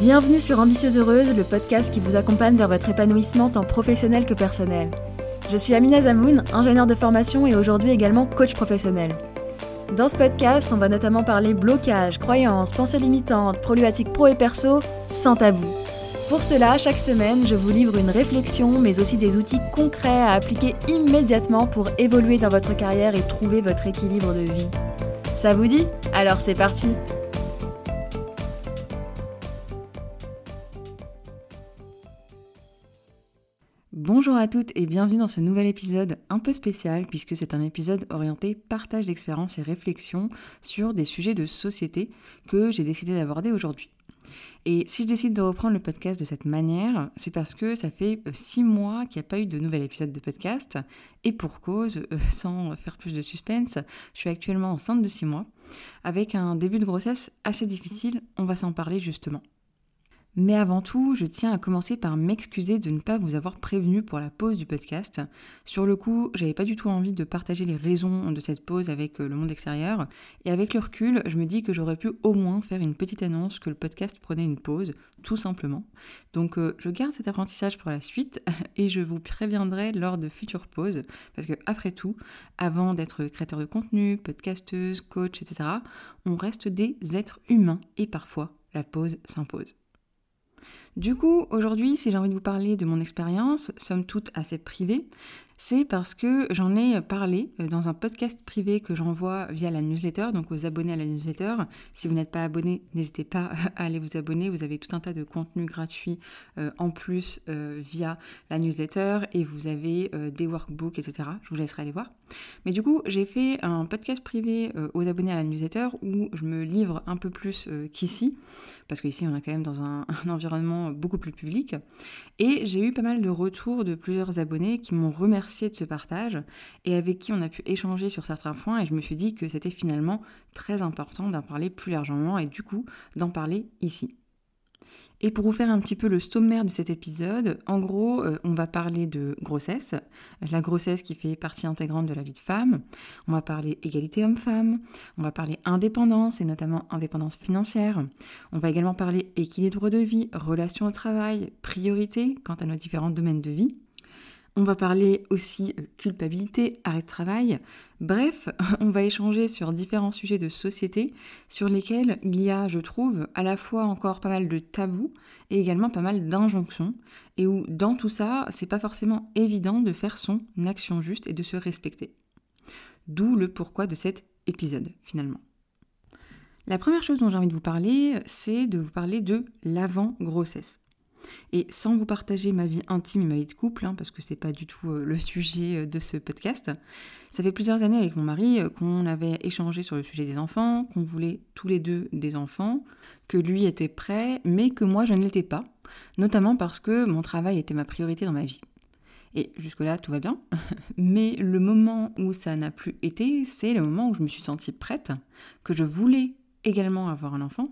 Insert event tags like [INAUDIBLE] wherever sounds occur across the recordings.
Bienvenue sur Ambitieuse Heureuse, le podcast qui vous accompagne vers votre épanouissement tant professionnel que personnel. Je suis Amina Zamoun, ingénieure de formation et aujourd'hui également coach professionnel. Dans ce podcast, on va notamment parler blocage, croyances, pensées limitantes, problématiques pro et perso, sans tabou. Pour cela, chaque semaine, je vous livre une réflexion, mais aussi des outils concrets à appliquer immédiatement pour évoluer dans votre carrière et trouver votre équilibre de vie. Ça vous dit? Alors c'est parti Bonjour à toutes et bienvenue dans ce nouvel épisode un peu spécial puisque c'est un épisode orienté partage d'expériences et réflexions sur des sujets de société que j'ai décidé d'aborder aujourd'hui. Et si je décide de reprendre le podcast de cette manière, c'est parce que ça fait euh, six mois qu'il n'y a pas eu de nouvel épisode de podcast. Et pour cause, euh, [LAUGHS] sans faire plus de suspense, je suis actuellement enceinte de six mois, avec un début de grossesse assez difficile, on va s'en parler justement. Mais avant tout, je tiens à commencer par m'excuser de ne pas vous avoir prévenu pour la pause du podcast. Sur le coup, j'avais pas du tout envie de partager les raisons de cette pause avec euh, le monde extérieur. Et avec le recul, je me dis que j'aurais pu au moins faire une petite annonce que le podcast prenait une pause, tout simplement. Donc euh, je garde cet apprentissage pour la suite [LAUGHS] et je vous préviendrai lors de futures pauses. Parce que après tout, avant d'être créateur de contenu, podcasteuse, coach, etc., on reste des êtres humains et parfois la pause s'impose. Du coup, aujourd'hui, si j'ai envie de vous parler de mon expérience, somme toute assez privée, c'est parce que j'en ai parlé euh, dans un podcast privé que j'envoie via la newsletter, donc aux abonnés à la newsletter. Si vous n'êtes pas abonné, n'hésitez pas [LAUGHS] à aller vous abonner. Vous avez tout un tas de contenus gratuits euh, en plus euh, via la newsletter et vous avez des workbooks, etc. Je vous laisserai aller voir. Mais du coup, j'ai fait un podcast privé aux abonnés à la newsletter où je me livre un peu plus qu'ici, parce qu'ici on est quand même dans un, [LAUGHS] un environnement beaucoup plus public. Et j'ai eu pas mal de retours de plusieurs abonnés qui m'ont remercié de ce partage et avec qui on a pu échanger sur certains points et je me suis dit que c'était finalement très important d'en parler plus largement et du coup d'en parler ici. Et pour vous faire un petit peu le sommaire de cet épisode, en gros, euh, on va parler de grossesse, la grossesse qui fait partie intégrante de la vie de femme. On va parler égalité homme-femme. On va parler indépendance et notamment indépendance financière. On va également parler équilibre de vie, relation au travail, priorité quant à nos différents domaines de vie. On va parler aussi euh, culpabilité, arrêt de travail. Bref, [LAUGHS] on va échanger sur différents sujets de société sur lesquels il y a, je trouve, à la fois encore pas mal de tabous et également pas mal d'injonctions et où dans tout ça, c'est pas forcément évident de faire son action juste et de se respecter. D'où le pourquoi de cet épisode finalement. La première chose dont j'ai envie de vous parler, c'est de vous parler de l'avant-grossesse. Et sans vous partager ma vie intime et ma vie de couple, hein, parce que c'est pas du tout euh, le [LAUGHS] sujet euh, de ce podcast, ça fait plusieurs années avec mon mari euh, qu'on avait échangé sur le sujet des enfants, qu'on voulait tous les deux des enfants, que lui était prêt, mais que moi je ne l'étais pas, notamment parce que mon travail était ma priorité dans ma vie. Et jusque-là, tout va bien. [LAUGHS] Mais le moment où ça n'a plus été, c'est le moment où je me suis sentie prête, que je voulais également avoir un enfant,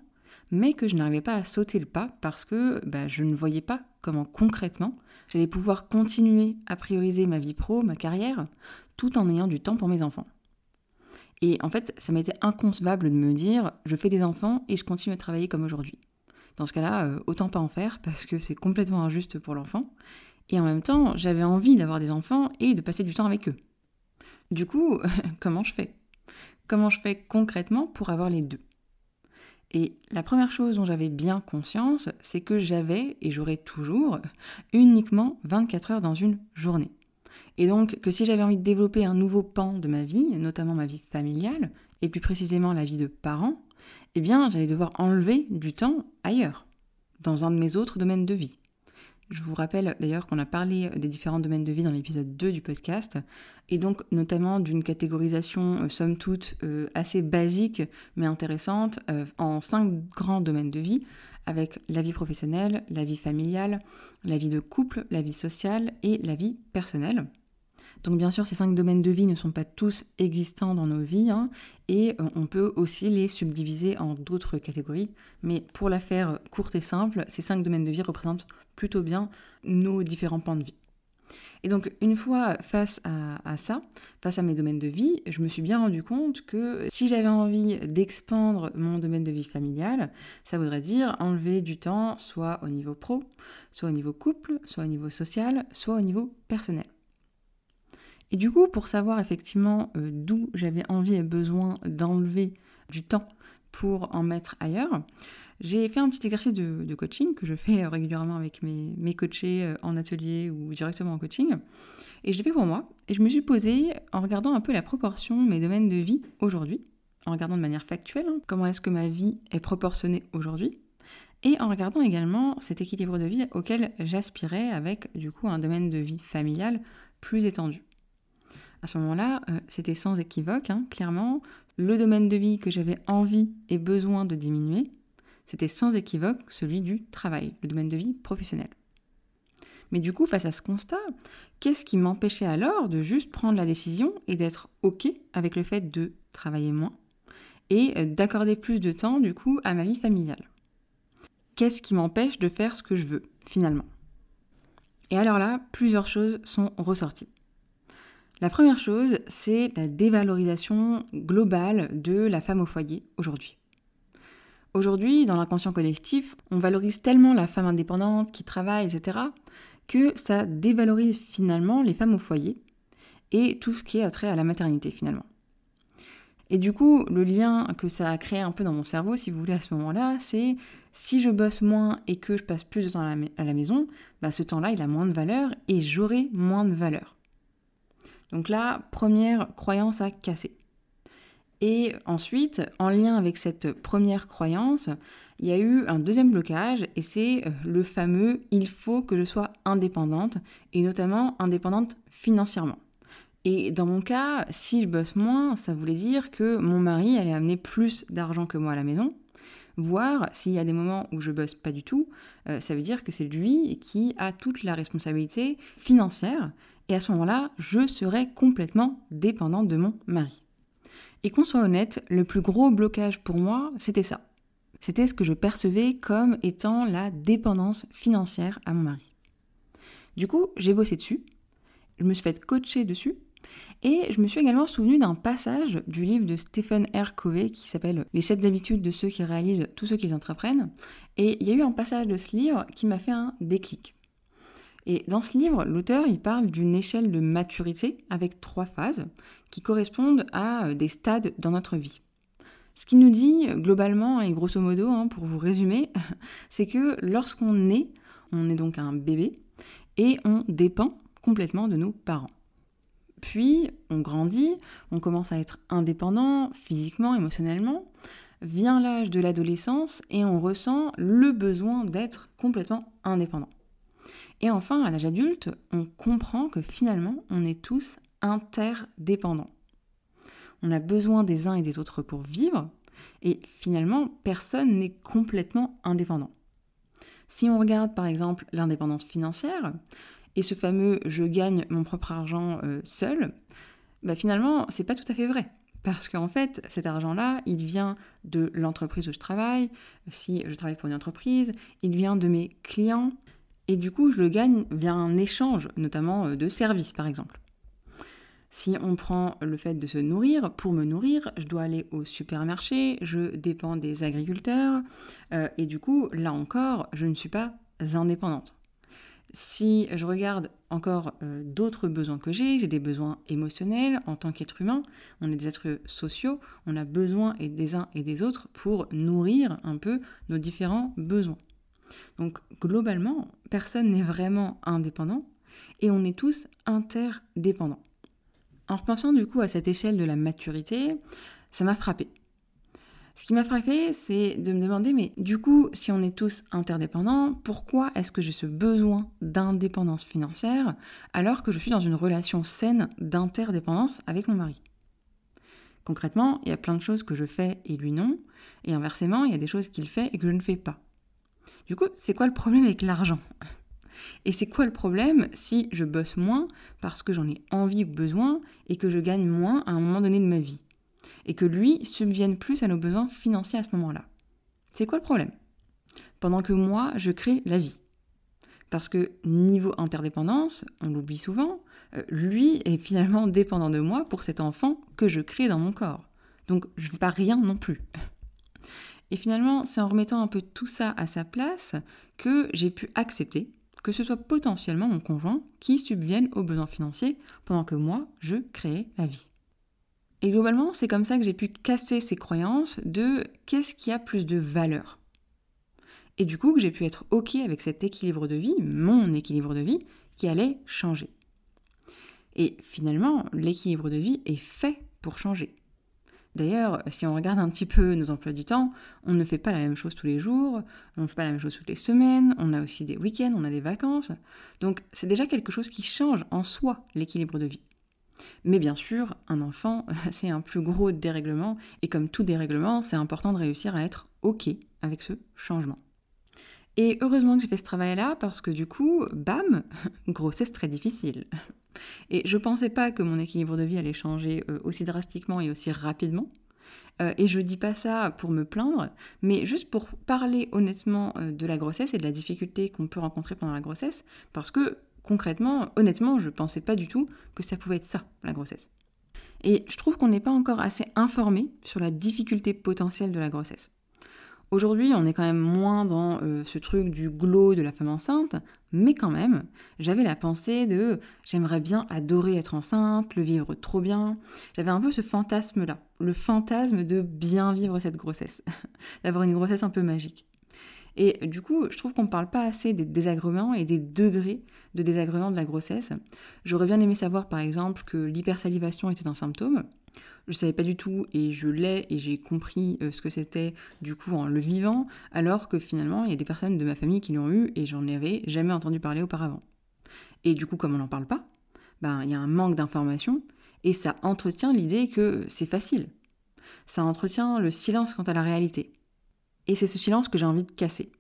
mais que je n'arrivais pas à sauter le pas parce que bah, je ne voyais pas comment concrètement j'allais pouvoir continuer à prioriser ma vie pro, ma carrière, tout en ayant du temps pour mes enfants. Et en fait, ça m'était inconcevable de me dire, je fais des enfants et je continue à travailler comme aujourd'hui. Dans ce cas-là, euh, autant pas en faire parce que c'est complètement injuste pour l'enfant. Et en même temps, j'avais envie d'avoir des enfants et de passer du temps avec eux. Du coup, [LAUGHS] comment je fais? Comment je fais concrètement pour avoir les deux? Et la première chose dont j'avais bien conscience, c'est que j'avais, et j'aurais toujours, uniquement 24 heures dans une journée. Et donc que si j'avais envie de développer un nouveau pan de ma vie, notamment ma vie familiale, et plus précisément la vie de parents, eh bien j'allais devoir enlever du temps ailleurs, dans un de mes autres domaines de vie. Je vous rappelle d'ailleurs qu'on a parlé des différents domaines de vie dans l'épisode 2 du podcast, et donc notamment d'une catégorisation, euh, somme toute, euh, assez basique mais intéressante, euh, en cinq grands domaines de vie, avec la vie professionnelle, la vie familiale, la vie de couple, la vie sociale et la vie personnelle. Donc bien sûr, ces cinq domaines de vie ne sont pas tous existants dans nos vies, hein, et on peut aussi les subdiviser en d'autres catégories, mais pour la faire courte et simple, ces cinq domaines de vie représentent plutôt bien nos différents points de vie. Et donc, une fois face à, ça, face à mes domaines de vie, je me suis bien rendu compte que si j'avais envie d'expandre mon domaine de vie familial, ça voudrait dire enlever du temps, soit au niveau pro, soit au niveau couple, soit au niveau social, soit au niveau personnel. Et du coup, pour savoir effectivement euh, d'où j'avais envie et besoin d'enlever du temps pour en mettre ailleurs, j'ai fait un petit exercice de, coaching que je fais euh, régulièrement avec mes, mes coachés euh, en atelier ou directement en coaching. Et je l'ai fait pour moi. Et je me suis posée en regardant un peu la proportion de mes domaines de vie aujourd'hui, en regardant de manière factuelle hein, comment est-ce que ma vie est proportionnée aujourd'hui, et en regardant également cet équilibre de vie auquel j'aspirais avec du coup un domaine de vie familial plus étendu. À ce moment-là, euh, c'était sans équivoque, hein, clairement, le domaine de vie que j'avais envie et besoin de diminuer, c'était sans équivoque celui du travail, le domaine de vie professionnel. Mais du coup, face à ce constat, qu'est-ce qui m'empêchait alors de juste prendre la décision et d'être OK avec le fait de travailler moins et d'accorder plus de temps du coup à ma vie familiale? Qu'est-ce qui m'empêche de faire ce que je veux finalement? Et alors là, plusieurs choses sont ressorties. La première chose, c'est la dévalorisation globale de la femme au foyer aujourd'hui. Aujourd'hui, dans l'inconscient collectif, on valorise tellement la femme indépendante qui travaille, etc., que ça dévalorise finalement les femmes au foyer et tout ce qui est trait à la maternité finalement. Et du coup, le lien que ça a créé un peu dans mon cerveau, si vous voulez, à ce moment-là, c'est si je bosse moins et que je passe plus de temps à la, maison, bah, ce temps-là, il a moins de valeur et j'aurai moins de valeur. Donc là, première croyance à casser. Et ensuite, en lien avec cette première croyance, il y a eu un deuxième blocage et c'est euh, le fameux il faut que je sois indépendante et notamment indépendante financièrement. Et dans mon cas, si je bosse moins, ça voulait dire que mon mari allait amener plus d'argent que moi à la maison. Voire, s'il y a des moments où je bosse pas du tout, euh, ça veut dire que c'est lui qui a toute la responsabilité financière. Et à ce moment-là, je serai complètement dépendante de mon mari. Et qu'on soit honnête, le plus gros blocage pour moi, c'était ça. C'était ce que je percevais comme étant la dépendance financière à mon mari. Du coup, j'ai bossé dessus, je me suis fait coacher dessus, et je me suis également souvenu d'un passage du livre de Stephen R. Covey qui s'appelle Les 7 habitudes de ceux qui réalisent tout ce qu'ils entreprennent. Et il y a eu un passage de ce livre qui m'a fait un déclic. Et dans ce livre, l'auteur, il parle d'une échelle de maturité avec trois phases qui correspondent à euh, des stades dans notre vie. Ce qu'il nous dit globalement et grosso modo, hein, pour vous résumer, [LAUGHS] c'est que lorsqu'on naît, on est donc un bébé et on dépend complètement de nos parents. Puis on grandit, on commence à être indépendant physiquement, émotionnellement, vient l'âge de l'adolescence et on ressent le besoin d'être complètement indépendant. Et enfin, à l'âge adulte, on comprend que finalement, on est tous interdépendants. On a besoin des uns et des autres pour vivre, et finalement, personne n'est complètement indépendant. Si on regarde par exemple l'indépendance financière, et ce fameux je gagne mon propre argent euh, seul, bah finalement, c'est pas tout à fait vrai. Parce qu'en fait, cet argent-là, il vient de l'entreprise où je travaille, si je travaille pour une entreprise, il vient de mes clients, et du coup, je le gagne via un échange, notamment euh, de services par exemple. Si on prend le fait de se nourrir, pour me nourrir, je dois aller au supermarché, je dépends des agriculteurs, euh, et du coup, là encore, je ne suis pas indépendante. Si je regarde encore euh, d'autres besoins que j'ai, j'ai des besoins émotionnels en tant qu'être humain, on est des êtres sociaux, on a besoin des uns et des autres pour nourrir un peu nos différents besoins. Donc globalement, personne n'est vraiment indépendant et on est tous interdépendants. En repensant du coup à cette échelle de la maturité, ça m'a frappé. Ce qui m'a frappé, c'est de me demander, mais du coup, si on est tous interdépendants, pourquoi est-ce que j'ai ce besoin d'indépendance financière alors que je suis dans une relation saine d'interdépendance avec mon mari? Concrètement, il y a plein de choses que je fais et lui non, et inversement, il y a des choses qu'il fait et que je ne fais pas. Du coup, c'est quoi le problème avec l'argent? Et c'est quoi le problème si je bosse moins parce que j'en ai envie ou besoin et que je gagne moins à un moment donné de ma vie? Et que lui subvienne plus à nos besoins financiers à ce moment-là? C'est quoi le problème? Pendant que moi, je crée la vie. Parce que niveau interdépendance, on l'oublie souvent, euh, lui est finalement dépendant de moi pour cet enfant que je crée dans mon corps. Donc je ne veux pas rien non plus. Et finalement, c'est en remettant un peu tout ça à sa place que j'ai pu accepter que ce soit potentiellement mon conjoint qui subvienne aux besoins financiers pendant que moi, je crée la vie. Et globalement, c'est comme ça que j'ai pu casser ces croyances de qu'est-ce qui a plus de valeur. Et du coup, que j'ai pu être OK avec cet équilibre de vie, mon équilibre de vie, qui allait changer. Et finalement, l'équilibre de vie est fait pour changer. D'ailleurs, si on regarde un petit peu nos emplois du temps, on ne fait pas la même chose tous les jours, on ne fait pas la même chose toutes les semaines, on a aussi des week-ends, on a des vacances. Donc c'est déjà quelque chose qui change en soi l'équilibre de vie. Mais bien sûr, un enfant, [LAUGHS] c'est un plus gros dérèglement, et comme tout dérèglement, c'est important de réussir à être OK avec ce changement. Et heureusement que j'ai fait ce travail-là, parce que du coup, bam, [LAUGHS] grossesse très difficile. Et je pensais pas que mon équilibre de vie allait changer euh, aussi drastiquement et aussi rapidement. Euh, et je dis pas ça pour me plaindre, mais juste pour parler honnêtement euh, de la grossesse et de la difficulté qu'on peut rencontrer pendant la grossesse, parce que concrètement, honnêtement, je pensais pas du tout que ça pouvait être ça, la grossesse. Et je trouve qu'on n'est pas encore assez informé sur la difficulté potentielle de la grossesse. Aujourd'hui, on est quand même moins dans ce truc du glow de la femme enceinte, mais quand même, j'avais la pensée de j'aimerais bien adorer être enceinte, le vivre trop bien. J'avais un peu ce fantasme-là, le fantasme de bien vivre cette grossesse, [LAUGHS] d'avoir une grossesse un peu magique. Et du coup, je trouve qu'on ne parle pas assez des désagréments et des degrés de désagréments de la grossesse. J'aurais bien aimé savoir par exemple que l'hypersalivation était un symptôme. Je savais pas du tout et je l'ai et j'ai compris euh, ce que c'était du coup en le vivant, alors que finalement il y a des personnes de ma famille qui l'ont eu et j'en avais jamais entendu parler auparavant. Et du coup, comme on n'en parle pas, ben il y a un manque d'information et ça entretient l'idée que c'est facile. Ça entretient le silence quant à la réalité. Et c'est ce silence que j'ai envie de casser.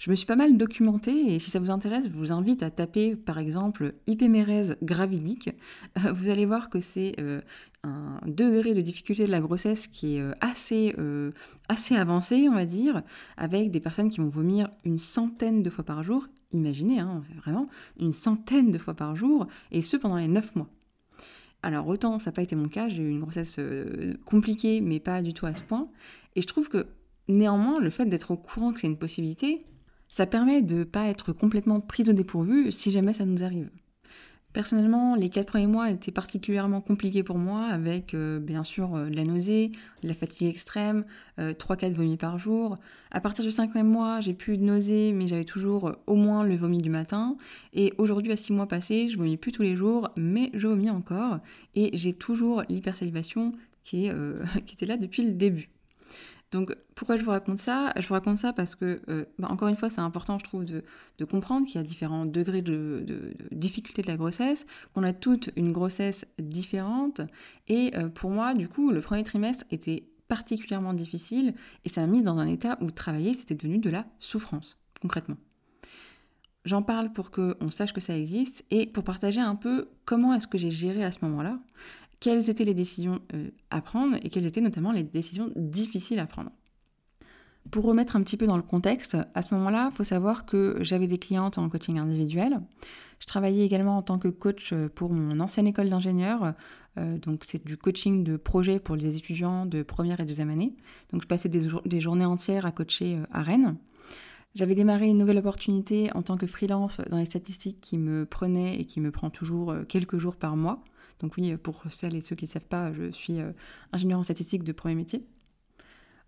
Je me suis pas mal documentée et si ça vous intéresse, je vous invite à taper par exemple hypémérèse gravidique. Euh, vous allez voir que c'est euh, un degré de difficulté de la grossesse qui est euh, assez, assez avancé, on va dire, avec des personnes qui vont vomir une centaine de fois par jour. Imaginez, hein, vraiment, une centaine de fois par jour, et ce pendant les 9 mois. Alors autant ça n'a pas été mon cas, j'ai eu une grossesse compliquée, mais pas du tout à ce point. Et je trouve que néanmoins, le fait d'être au courant que c'est une possibilité, ça permet de ne pas être complètement prise au dépourvu si jamais ça nous arrive. Personnellement, les quatre premiers mois étaient particulièrement compliqués pour moi, avec euh, bien sûr euh, la nausée, la fatigue extrême, euh, 3-4 vomis par jour. À partir du cinquième mois, j'ai plus de nausée, mais j'avais toujours euh, au moins le vomi du matin. Et aujourd'hui, à 6 mois passés, je vomis plus tous les jours, mais je vomis encore. Et j'ai toujours l'hypersalivation qui [LAUGHS] était là depuis le début. Donc pourquoi je vous raconte ça? Je vous raconte ça parce que, euh, bah, encore une fois, c'est important, je trouve, de, comprendre qu'il y a différents degrés de, difficulté de la grossesse, qu'on a toute une grossesse différente. Et euh, pour moi, du coup, le premier trimestre était particulièrement difficile et ça m'a mise dans un état où travailler, c'était devenu de la souffrance, concrètement. J'en parle pour qu'on sache que ça existe et pour partager un peu comment est-ce que j'ai géré à ce moment-là quelles étaient les décisions euh, à prendre et quelles étaient notamment les décisions difficiles à prendre. Pour remettre un petit peu dans le contexte, à ce moment-là, il faut savoir que j'avais des clientes en coaching individuel. Je travaillais également en tant que coach euh, pour mon ancienne école d'ingénieur. Euh, donc c'est du coaching de projet pour les étudiants de première et deuxième année. Donc je passais des, des journées entières à coacher à Rennes. J'avais démarré une nouvelle opportunité en tant que freelance dans les statistiques qui me prenait et qui me prend toujours quelques jours par mois. Donc oui, pour celles et ceux qui ne savent pas, je suis euh, ingénieur en statistique de premier métier.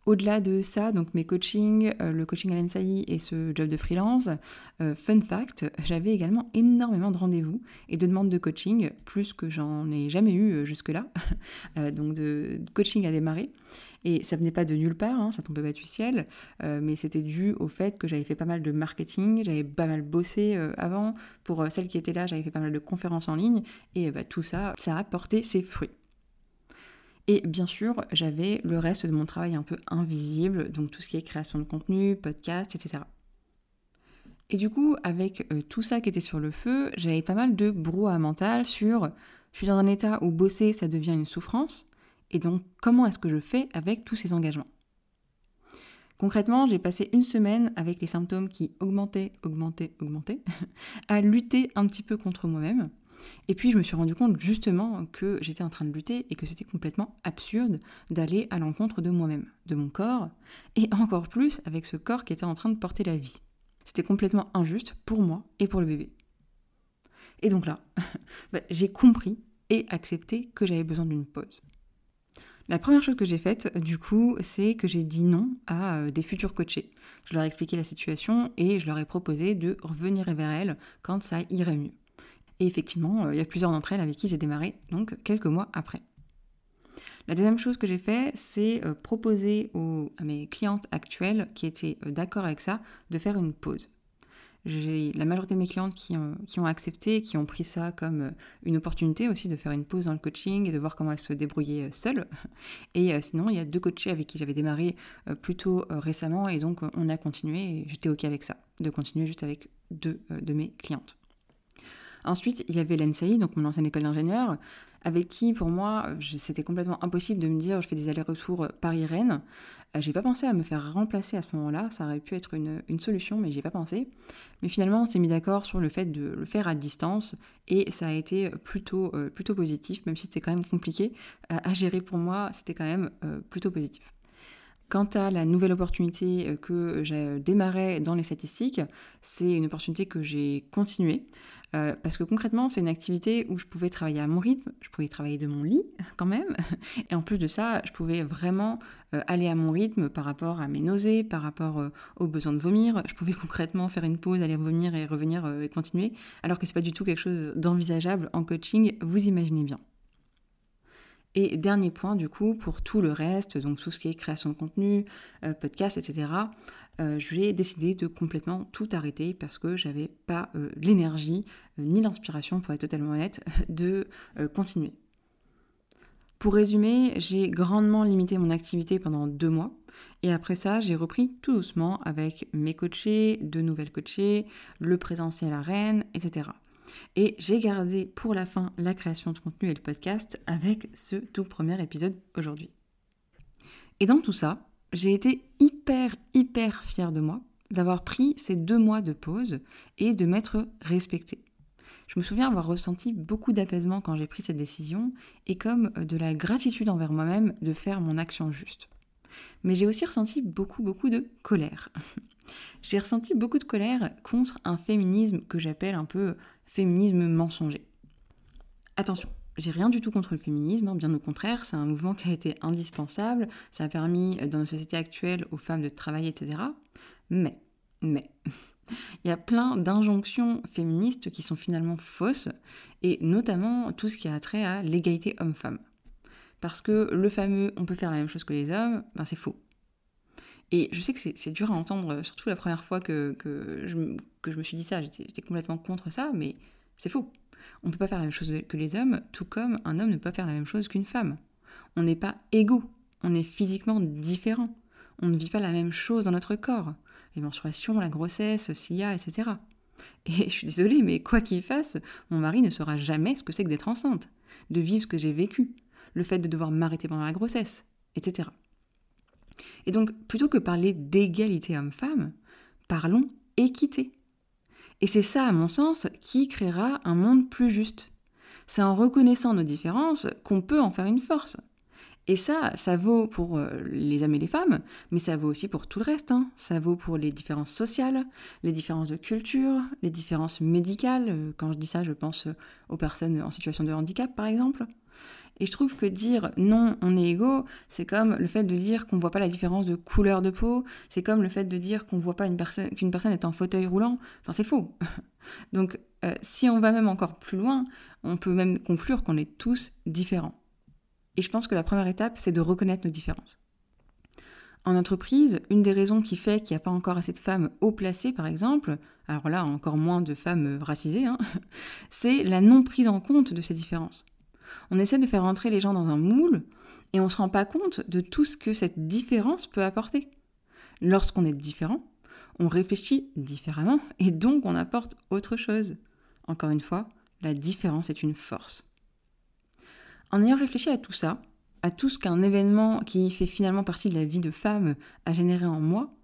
Au-delà de ça, donc mes coachings, euh, le coaching à l'ENSAI et ce job de freelance, euh, fun fact, j'avais également énormément de rendez-vous et de demandes de coaching, plus que j'en ai jamais eu jusque-là, [LAUGHS] donc de coaching à démarrer. Et ça venait pas de nulle part, hein, ça tombait pas du ciel, euh, mais c'était dû au fait que j'avais fait pas mal de marketing, j'avais pas mal bossé euh, avant. Pour euh, celles qui étaient là, j'avais fait pas mal de conférences en ligne, et bah, tout ça, ça a porté ses fruits. Et bien sûr, j'avais le reste de mon travail un peu invisible, donc tout ce qui est création de contenu, podcast, etc. Et du coup, avec tout ça qui était sur le feu, j'avais pas mal de brouhaha mental sur je suis dans un état où bosser, ça devient une souffrance, et donc, comment est-ce que je fais avec tous ces engagements? Concrètement, j'ai passé une semaine avec les symptômes qui augmentaient, augmentaient, augmentaient, [LAUGHS] à lutter un petit peu contre moi-même. Et puis je me suis rendu compte justement que j'étais en train de lutter et que c'était complètement absurde d'aller à l'encontre de moi-même, de mon corps, et encore plus avec ce corps qui était en train de porter la vie. C'était complètement injuste pour moi et pour le bébé. Et donc là, [LAUGHS] bah, j'ai compris et accepté que j'avais besoin d'une pause. La première chose que j'ai faite, du coup, c'est que j'ai dit non à euh, des futurs coachés. Je leur ai expliqué la situation et je leur ai proposé de revenir vers elles quand ça irait mieux. Et effectivement, euh, il y a plusieurs d'entre elles avec qui j'ai démarré, donc quelques mois après. La deuxième chose que j'ai fait, c'est euh, proposer à mes clientes actuelles qui étaient d'accord avec ça de faire une pause j'ai la majorité de mes clientes qui ont, accepté, qui ont pris ça comme euh, une opportunité aussi de faire une pause dans le coaching et de voir comment elles se débrouillaient euh, seules. [LAUGHS] Et euh, sinon, il y a deux coachés avec qui j'avais démarré plutôt récemment et donc on a continué et j'étais OK avec ça, de continuer juste avec deux de mes clientes. Ensuite, il y avait l'ENSAI, donc mon ancienne école d'ingénieur, avec qui, pour moi, c'était complètement impossible de me dire je fais des allers-retours Paris-Rennes. Euh, j'ai pas pensé à me faire remplacer à ce moment-là, ça aurait pu être une, solution, mais j'ai pas pensé. Mais finalement, on s'est mis d'accord sur le fait de le faire à distance et ça a été plutôt, euh, plutôt positif, même si c'était quand même compliqué à gérer pour moi, c'était quand même euh, plutôt positif. Quant à la nouvelle opportunité que j'ai démarré dans les statistiques, c'est une opportunité que j'ai continuée. Euh, parce que concrètement, c'est une activité où je pouvais travailler à mon rythme, je pouvais travailler de mon lit [LAUGHS] quand même, et en plus de ça, je pouvais vraiment euh, aller à mon rythme par rapport à mes nausées, par rapport euh, aux besoins de vomir. Je pouvais concrètement faire une pause, aller vomir et revenir et continuer, alors que c'est pas du tout quelque chose d'envisageable en coaching, vous imaginez bien. Et dernier point, du coup, pour tout le reste, donc tout ce qui est création de contenu, podcast, etc., euh, j'ai décidé de complètement tout arrêter parce que j'avais pas euh, l'énergie euh, ni l'inspiration, pour être totalement honnête, [LAUGHS] de continuer. Pour résumer, j'ai grandement limité mon activité pendant deux mois. Et après ça, j'ai repris tout doucement avec mes coachés, de nouvelles coachées, le présentiel à Rennes, etc. Et j'ai gardé pour la fin la création de contenu et le podcast avec ce tout premier épisode aujourd'hui. Et dans tout ça, j'ai été hyper, hyper fière de moi d'avoir pris ces deux mois de pause et de m'être respectée. Je me souviens avoir ressenti beaucoup d'apaisement quand j'ai pris cette décision et comme de la gratitude envers moi-même de faire mon action juste. Mais j'ai aussi ressenti beaucoup, beaucoup de colère. [LAUGHS] j'ai ressenti beaucoup de colère contre un féminisme que j'appelle un peu féminisme mensonger. Attention, j'ai rien du tout contre le féminisme, hein, bien au contraire, c'est un mouvement qui a été indispensable, ça a permis euh, dans nos sociétés actuelles aux femmes de travailler, etc. Mais, mais, [LAUGHS] il y a plein d'injonctions féministes qui sont finalement fausses, et notamment tout ce qui a trait à l'égalité homme-femme. Parce que le fameux on peut faire la même chose que les hommes, ben c'est faux. Et je sais que c'est dur à entendre, surtout la première fois que, que, je, que je me suis dit ça, j'étais complètement contre ça, mais c'est faux. On ne peut pas faire la même chose que les hommes, tout comme un homme ne peut pas faire la même chose qu'une femme. On n'est pas égaux, on est physiquement différents. On ne vit pas la même chose dans notre corps. Les menstruations, la grossesse, SIA, etc. Et je suis désolée, mais quoi qu'il fasse, mon mari ne saura jamais ce que c'est que d'être enceinte, de vivre ce que j'ai vécu, le fait de devoir m'arrêter pendant la grossesse, etc. Et donc, plutôt que parler d'égalité homme-femme, parlons équité. Et c'est ça, à mon sens, qui créera un monde plus juste. C'est en reconnaissant nos différences qu'on peut en faire une force. Et ça, ça vaut pour euh, les hommes et les femmes, mais ça vaut aussi pour tout le reste. Hein. Ça vaut pour les différences sociales, les différences de culture, les différences médicales. Euh, quand je dis ça, je pense aux personnes en situation de handicap, par exemple. Et je trouve que dire non, on est égaux, c'est comme le fait de dire qu'on ne voit pas la différence de couleur de peau, c'est comme le fait de dire qu'on voit pas qu'une personne est en fauteuil roulant. Enfin, c'est faux. [LAUGHS] Donc, euh, si on va même encore plus loin, on peut même conclure qu'on est tous différents. Et je pense que la première étape, c'est de reconnaître nos différences. En entreprise, une des raisons qui fait qu'il n'y a pas encore assez de femmes haut placées, par exemple, alors là, encore moins de femmes racisées, hein, [LAUGHS] c'est la non prise en compte de ces différences. On essaie de faire entrer les gens dans un moule et on ne se rend pas compte de tout ce que cette différence peut apporter. Lorsqu'on est différent, on réfléchit différemment et donc on apporte autre chose. Encore une fois, la différence est une force. En ayant réfléchi à tout ça, à tout ce qu'un événement qui fait finalement partie de la vie de femme a généré en moi,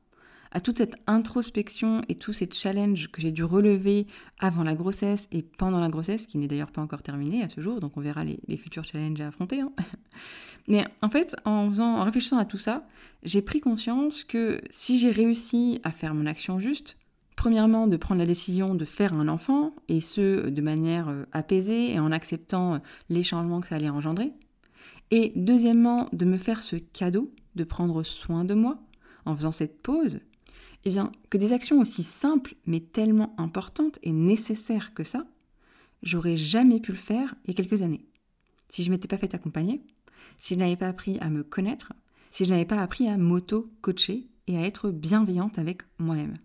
à toute cette introspection et tous ces challenges que j'ai dû relever avant la grossesse et pendant la grossesse, qui n'est d'ailleurs pas encore terminée à ce jour, donc on verra les, futurs challenges à affronter. Hein. [LAUGHS] Mais en fait, en, faisant, en réfléchissant à tout ça, j'ai pris conscience que si j'ai réussi à faire mon action juste, premièrement de prendre la décision de faire un enfant, et ce de manière euh, apaisée et en acceptant euh, les changements que ça allait engendrer, et deuxièmement de me faire ce cadeau de prendre soin de moi en faisant cette pause, eh que des actions aussi simples, mais tellement importantes et nécessaires que ça, j'aurais jamais pu le faire il y a quelques années. Si je m'étais pas fait accompagner, si je n'avais pas appris à me connaître, si je n'avais pas appris à m'auto-coacher et à être bienveillante avec moi-même.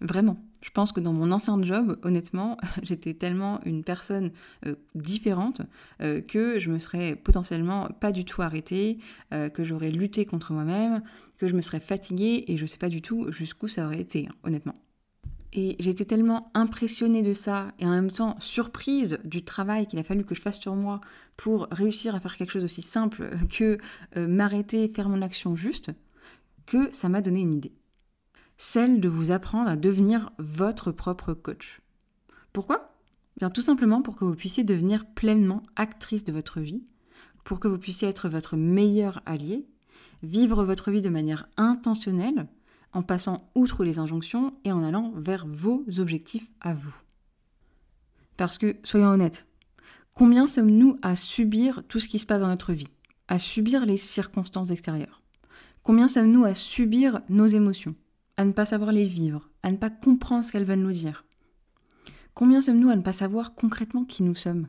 Vraiment. Je pense que dans mon ancien job, honnêtement, [LAUGHS] j'étais tellement une personne euh, différente euh, que je me serais potentiellement pas du tout arrêtée, euh, que j'aurais lutté contre moi-même, que je me serais fatiguée et je sais pas du tout jusqu'où ça aurait été, hein, honnêtement. Et j'étais tellement impressionnée de ça et en même temps surprise du travail qu'il a fallu que je fasse sur moi pour réussir à faire quelque chose aussi simple [LAUGHS] que m'arrêter, faire mon action juste, que ça m'a donné une idée celle de vous apprendre à devenir votre propre coach. Pourquoi? Bien tout simplement pour que vous puissiez devenir pleinement actrice de votre vie, pour que vous puissiez être votre meilleur allié, vivre votre vie de manière intentionnelle, en passant outre les injonctions et en allant vers vos objectifs à vous. Parce que, soyons honnêtes, combien sommes-nous à subir tout ce qui se passe dans notre vie, à subir les circonstances extérieures? Combien sommes-nous à subir nos émotions? À ne pas savoir les vivre, à ne pas comprendre ce qu'elles veulent nous dire. Combien sommes-nous à ne pas savoir concrètement qui nous sommes?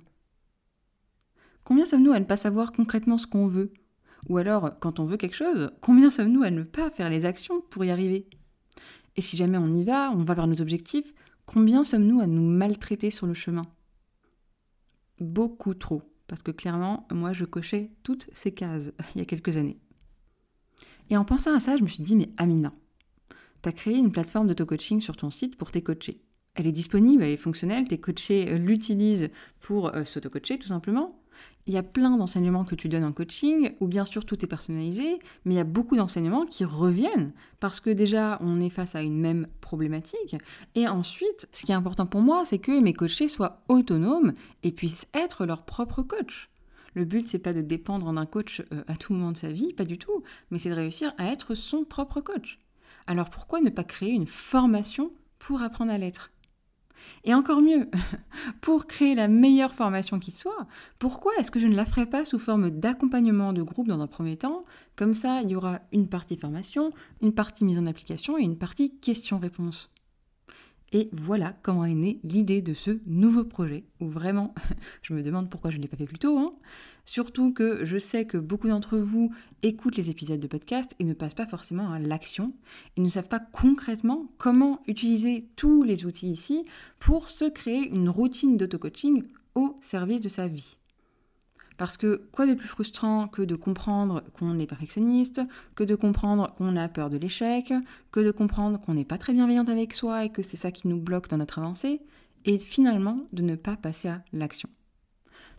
Combien sommes-nous à ne pas savoir concrètement ce qu'on veut? Ou alors, quand on veut quelque chose, combien sommes-nous à ne pas faire les actions pour y arriver? Et si jamais on y va, on va vers nos objectifs, combien sommes-nous à nous maltraiter sur le chemin? Beaucoup trop, parce que clairement, moi je cochais toutes ces cases [LAUGHS] il y a quelques années. Et en pensant à ça, je me suis dit, mais Amina, tu as créé une plateforme d'auto-coaching sur ton site pour tes coachés. Elle est disponible, elle est fonctionnelle, tes coachés euh, l'utilisent pour euh, s'auto-coacher tout simplement. Il y a plein d'enseignements que tu donnes en coaching, ou bien sûr tout est personnalisé, mais il y a beaucoup d'enseignements qui reviennent parce que déjà on est face à une même problématique. Et ensuite, ce qui est important pour moi, c'est que mes coachés soient autonomes et puissent être leur propre coach. Le but, c'est pas de dépendre d'un coach euh, à tout moment de sa vie, pas du tout, mais c'est de réussir à être son propre coach. Alors pourquoi ne pas créer une formation pour apprendre à l'être? Et encore mieux, [LAUGHS] pour créer la meilleure formation qui soit, pourquoi est-ce que je ne la ferais pas sous forme d'accompagnement de groupe dans un premier temps? Comme ça, il y aura une partie formation, une partie mise en application et une partie question-réponse. Et voilà comment est née l'idée de ce nouveau projet, où vraiment, [LAUGHS] je me demande pourquoi je ne l'ai pas fait plus tôt. Hein. Surtout que je sais que beaucoup d'entre vous écoutent les épisodes de podcast et ne passent pas forcément à l'action, et ne savent pas concrètement comment utiliser tous les outils ici pour se créer une routine d'auto-coaching au service de sa vie. Parce que quoi de plus frustrant que de comprendre qu'on est perfectionniste, que de comprendre qu'on a peur de l'échec, que de comprendre qu'on n'est pas très bienveillante avec soi et que c'est ça qui nous bloque dans notre avancée, et finalement de ne pas passer à l'action.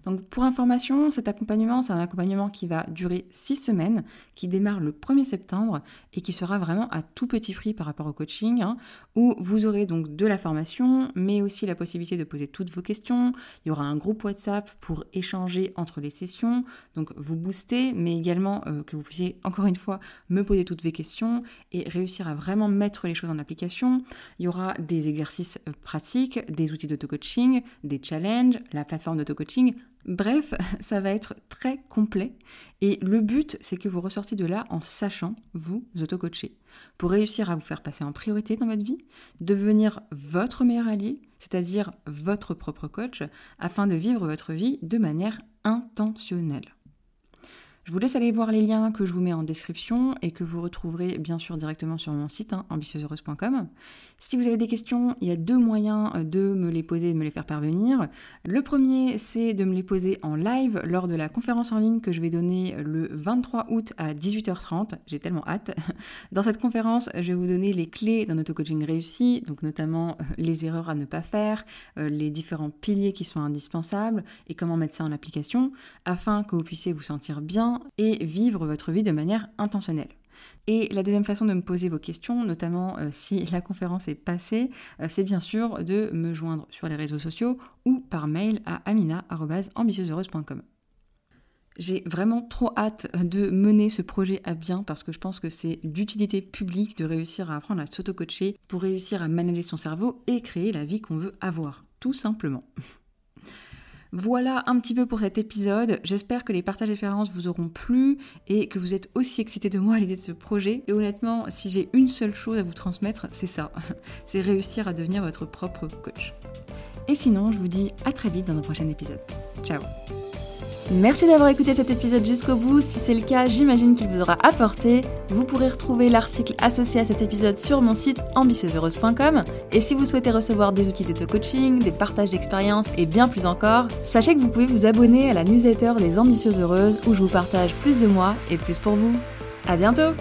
Donc pour information, cet accompagnement, c'est un accompagnement qui va durer six semaines, qui démarre le 1er septembre et qui sera vraiment à tout petit prix par rapport au coaching, hein, où vous aurez donc de la formation, mais aussi la possibilité de poser toutes vos questions. Il y aura un groupe WhatsApp pour échanger entre les sessions, donc vous booster, mais également euh, que vous puissiez encore une fois me poser toutes vos questions et réussir à vraiment mettre les choses en application. Il y aura des exercices euh, pratiques, des outils d'auto-coaching, des challenges, la plateforme d'auto-coaching, Bref, [LAUGHS] ça va être très complet et le but, c'est que vous ressortiez de là en sachant vous auto-coacher pour réussir à vous faire passer en priorité dans votre vie, devenir votre meilleur allié, c'est-à-dire votre propre coach, afin de vivre votre vie de manière intentionnelle. Je vous laisse aller voir les liens que je vous mets en description et que vous retrouverez bien sûr directement sur mon site hein, ambitieuseheureuse.com. Si vous avez des questions, il y a deux moyens euh, de me les poser et de me les faire parvenir. Le premier, c'est de me les poser en live lors de la conférence en ligne que je vais donner le 23 août à 18h30. J'ai tellement hâte. [LAUGHS] Dans cette conférence, je vais vous donner les clés d'un auto-coaching réussi, donc notamment euh, les erreurs à ne pas faire, euh, les différents piliers qui sont indispensables et comment mettre ça en application afin que vous puissiez vous sentir bien et vivre votre vie de manière intentionnelle. Et la deuxième façon de me poser vos questions, notamment euh, si [LAUGHS] la conférence est passée, euh, c'est bien sûr de me joindre sur les réseaux sociaux ou par mail à amina.ambitieuseheureuse.com. J'ai vraiment trop hâte de mener ce projet à bien parce que je pense que c'est d'utilité publique de réussir à apprendre à s'auto-coacher pour réussir à manager son cerveau et créer la vie qu'on veut avoir, tout simplement. [LAUGHS] Voilà un petit peu pour cet épisode. J'espère que les partages d'expériences vous auront plu et que vous êtes aussi excités de moi à l'idée de ce projet. Et honnêtement, si j'ai une seule chose à vous transmettre, c'est ça. [LAUGHS] C'est réussir à devenir votre propre coach. Et sinon, je vous dis à très vite dans un prochain épisode. Ciao Merci d'avoir écouté cet épisode jusqu'au bout. Si c'est le cas, j'imagine qu'il vous aura apporté. Vous pourrez retrouver l'article associé à cet épisode sur mon site ambitieuseheureuse.com. Et si vous souhaitez recevoir des outils d'auto-coaching, des partages d'expériences et bien plus encore, sachez que vous pouvez vous abonner à la newsletter des Ambitieuses Heureuses où je vous partage plus de moi et plus pour vous. À bientôt!